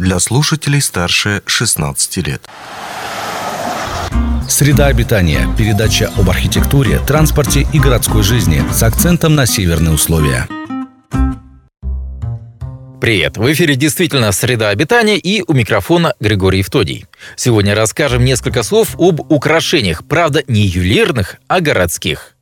для слушателей старше 16 лет. Среда обитания. Передача об архитектуре, транспорте и городской жизни с акцентом на северные условия. Привет! В эфире действительно «Среда обитания» и у микрофона Григорий Евтодий. Сегодня расскажем несколько слов об украшениях, правда, не ювелирных, а городских.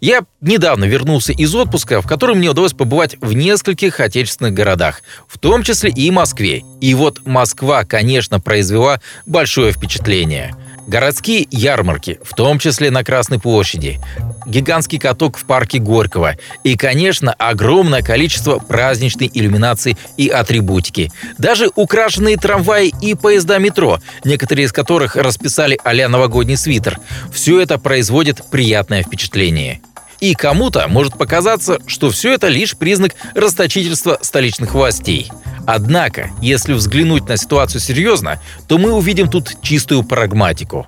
Я недавно вернулся из отпуска, в котором мне удалось побывать в нескольких отечественных городах, в том числе и Москве. И вот Москва, конечно, произвела большое впечатление – Городские ярмарки, в том числе на Красной площади, гигантский каток в парке Горького и, конечно, огромное количество праздничной иллюминации и атрибутики. Даже украшенные трамваи и поезда метро, некоторые из которых расписали а новогодний свитер. Все это производит приятное впечатление. И кому-то может показаться, что все это лишь признак расточительства столичных властей. Однако, если взглянуть на ситуацию серьезно, то мы увидим тут чистую прагматику.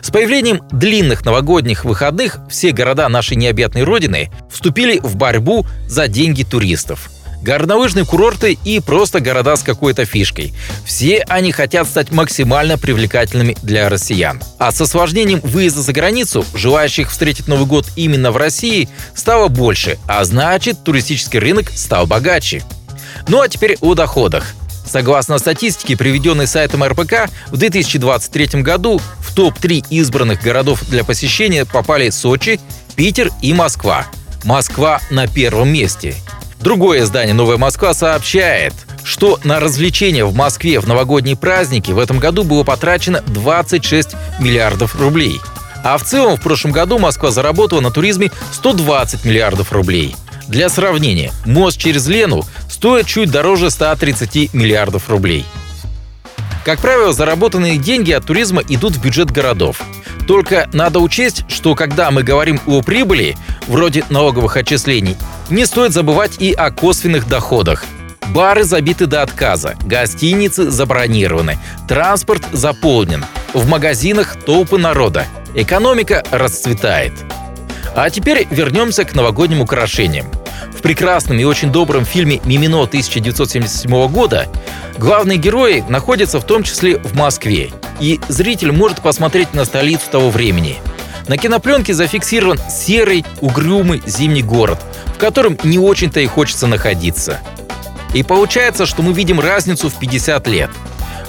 С появлением длинных новогодних выходных все города нашей необъятной родины вступили в борьбу за деньги туристов – горнолыжные курорты и просто города с какой-то фишкой. Все они хотят стать максимально привлекательными для россиян. А с осложнением выезда за границу, желающих встретить Новый год именно в России, стало больше, а значит туристический рынок стал богаче. Ну а теперь о доходах. Согласно статистике, приведенной сайтом РПК, в 2023 году в топ-3 избранных городов для посещения попали Сочи, Питер и Москва. Москва на первом месте. Другое издание «Новая Москва» сообщает, что на развлечения в Москве в новогодние праздники в этом году было потрачено 26 миллиардов рублей. А в целом в прошлом году Москва заработала на туризме 120 миллиардов рублей. Для сравнения, мост через Лену стоит чуть дороже 130 миллиардов рублей. Как правило, заработанные деньги от туризма идут в бюджет городов. Только надо учесть, что когда мы говорим о прибыли, вроде налоговых отчислений, не стоит забывать и о косвенных доходах. Бары забиты до отказа, гостиницы забронированы, транспорт заполнен, в магазинах толпы народа, экономика расцветает. А теперь вернемся к новогодним украшениям. В прекрасном и очень добром фильме «Мимино» 1977 года главные герои находятся в том числе в Москве, и зритель может посмотреть на столицу того времени. На кинопленке зафиксирован серый, угрюмый зимний город, в котором не очень-то и хочется находиться. И получается, что мы видим разницу в 50 лет.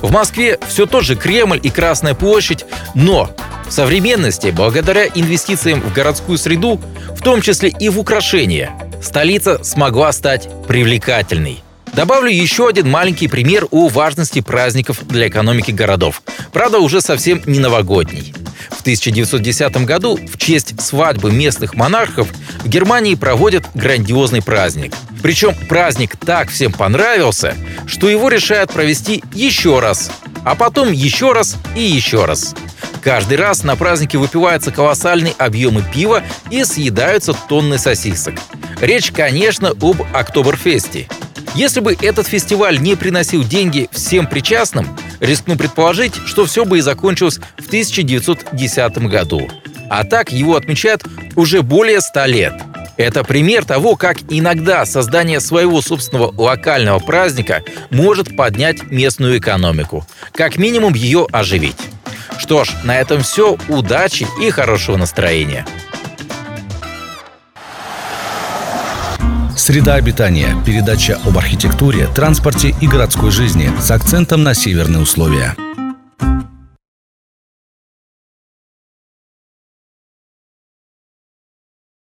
В Москве все тот же Кремль и Красная площадь, но в современности, благодаря инвестициям в городскую среду, в том числе и в украшения, столица смогла стать привлекательной. Добавлю еще один маленький пример о важности праздников для экономики городов. Правда, уже совсем не новогодний. В 1910 году в честь свадьбы местных монархов в Германии проводят грандиозный праздник. Причем праздник так всем понравился, что его решают провести еще раз, а потом еще раз и еще раз. Каждый раз на празднике выпиваются колоссальные объемы пива и съедаются тонны сосисок. Речь, конечно, об Октоберфесте. Если бы этот фестиваль не приносил деньги всем причастным, рискну предположить, что все бы и закончилось в 1910 году. А так его отмечают уже более 100 лет. Это пример того, как иногда создание своего собственного локального праздника может поднять местную экономику, как минимум ее оживить. Что ж, на этом все. Удачи и хорошего настроения. Среда обитания. Передача об архитектуре, транспорте и городской жизни с акцентом на северные условия.